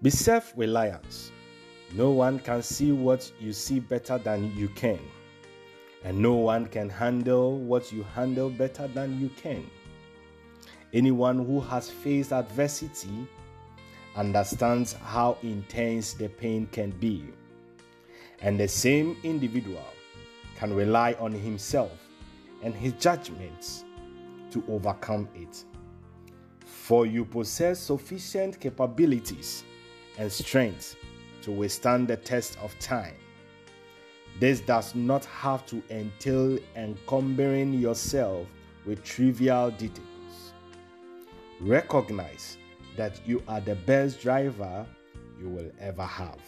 Be self reliant. No one can see what you see better than you can, and no one can handle what you handle better than you can. Anyone who has faced adversity understands how intense the pain can be, and the same individual can rely on himself and his judgments to overcome it. For you possess sufficient capabilities and strength to withstand the test of time. This does not have to entail encumbering yourself with trivial details. Recognize that you are the best driver you will ever have.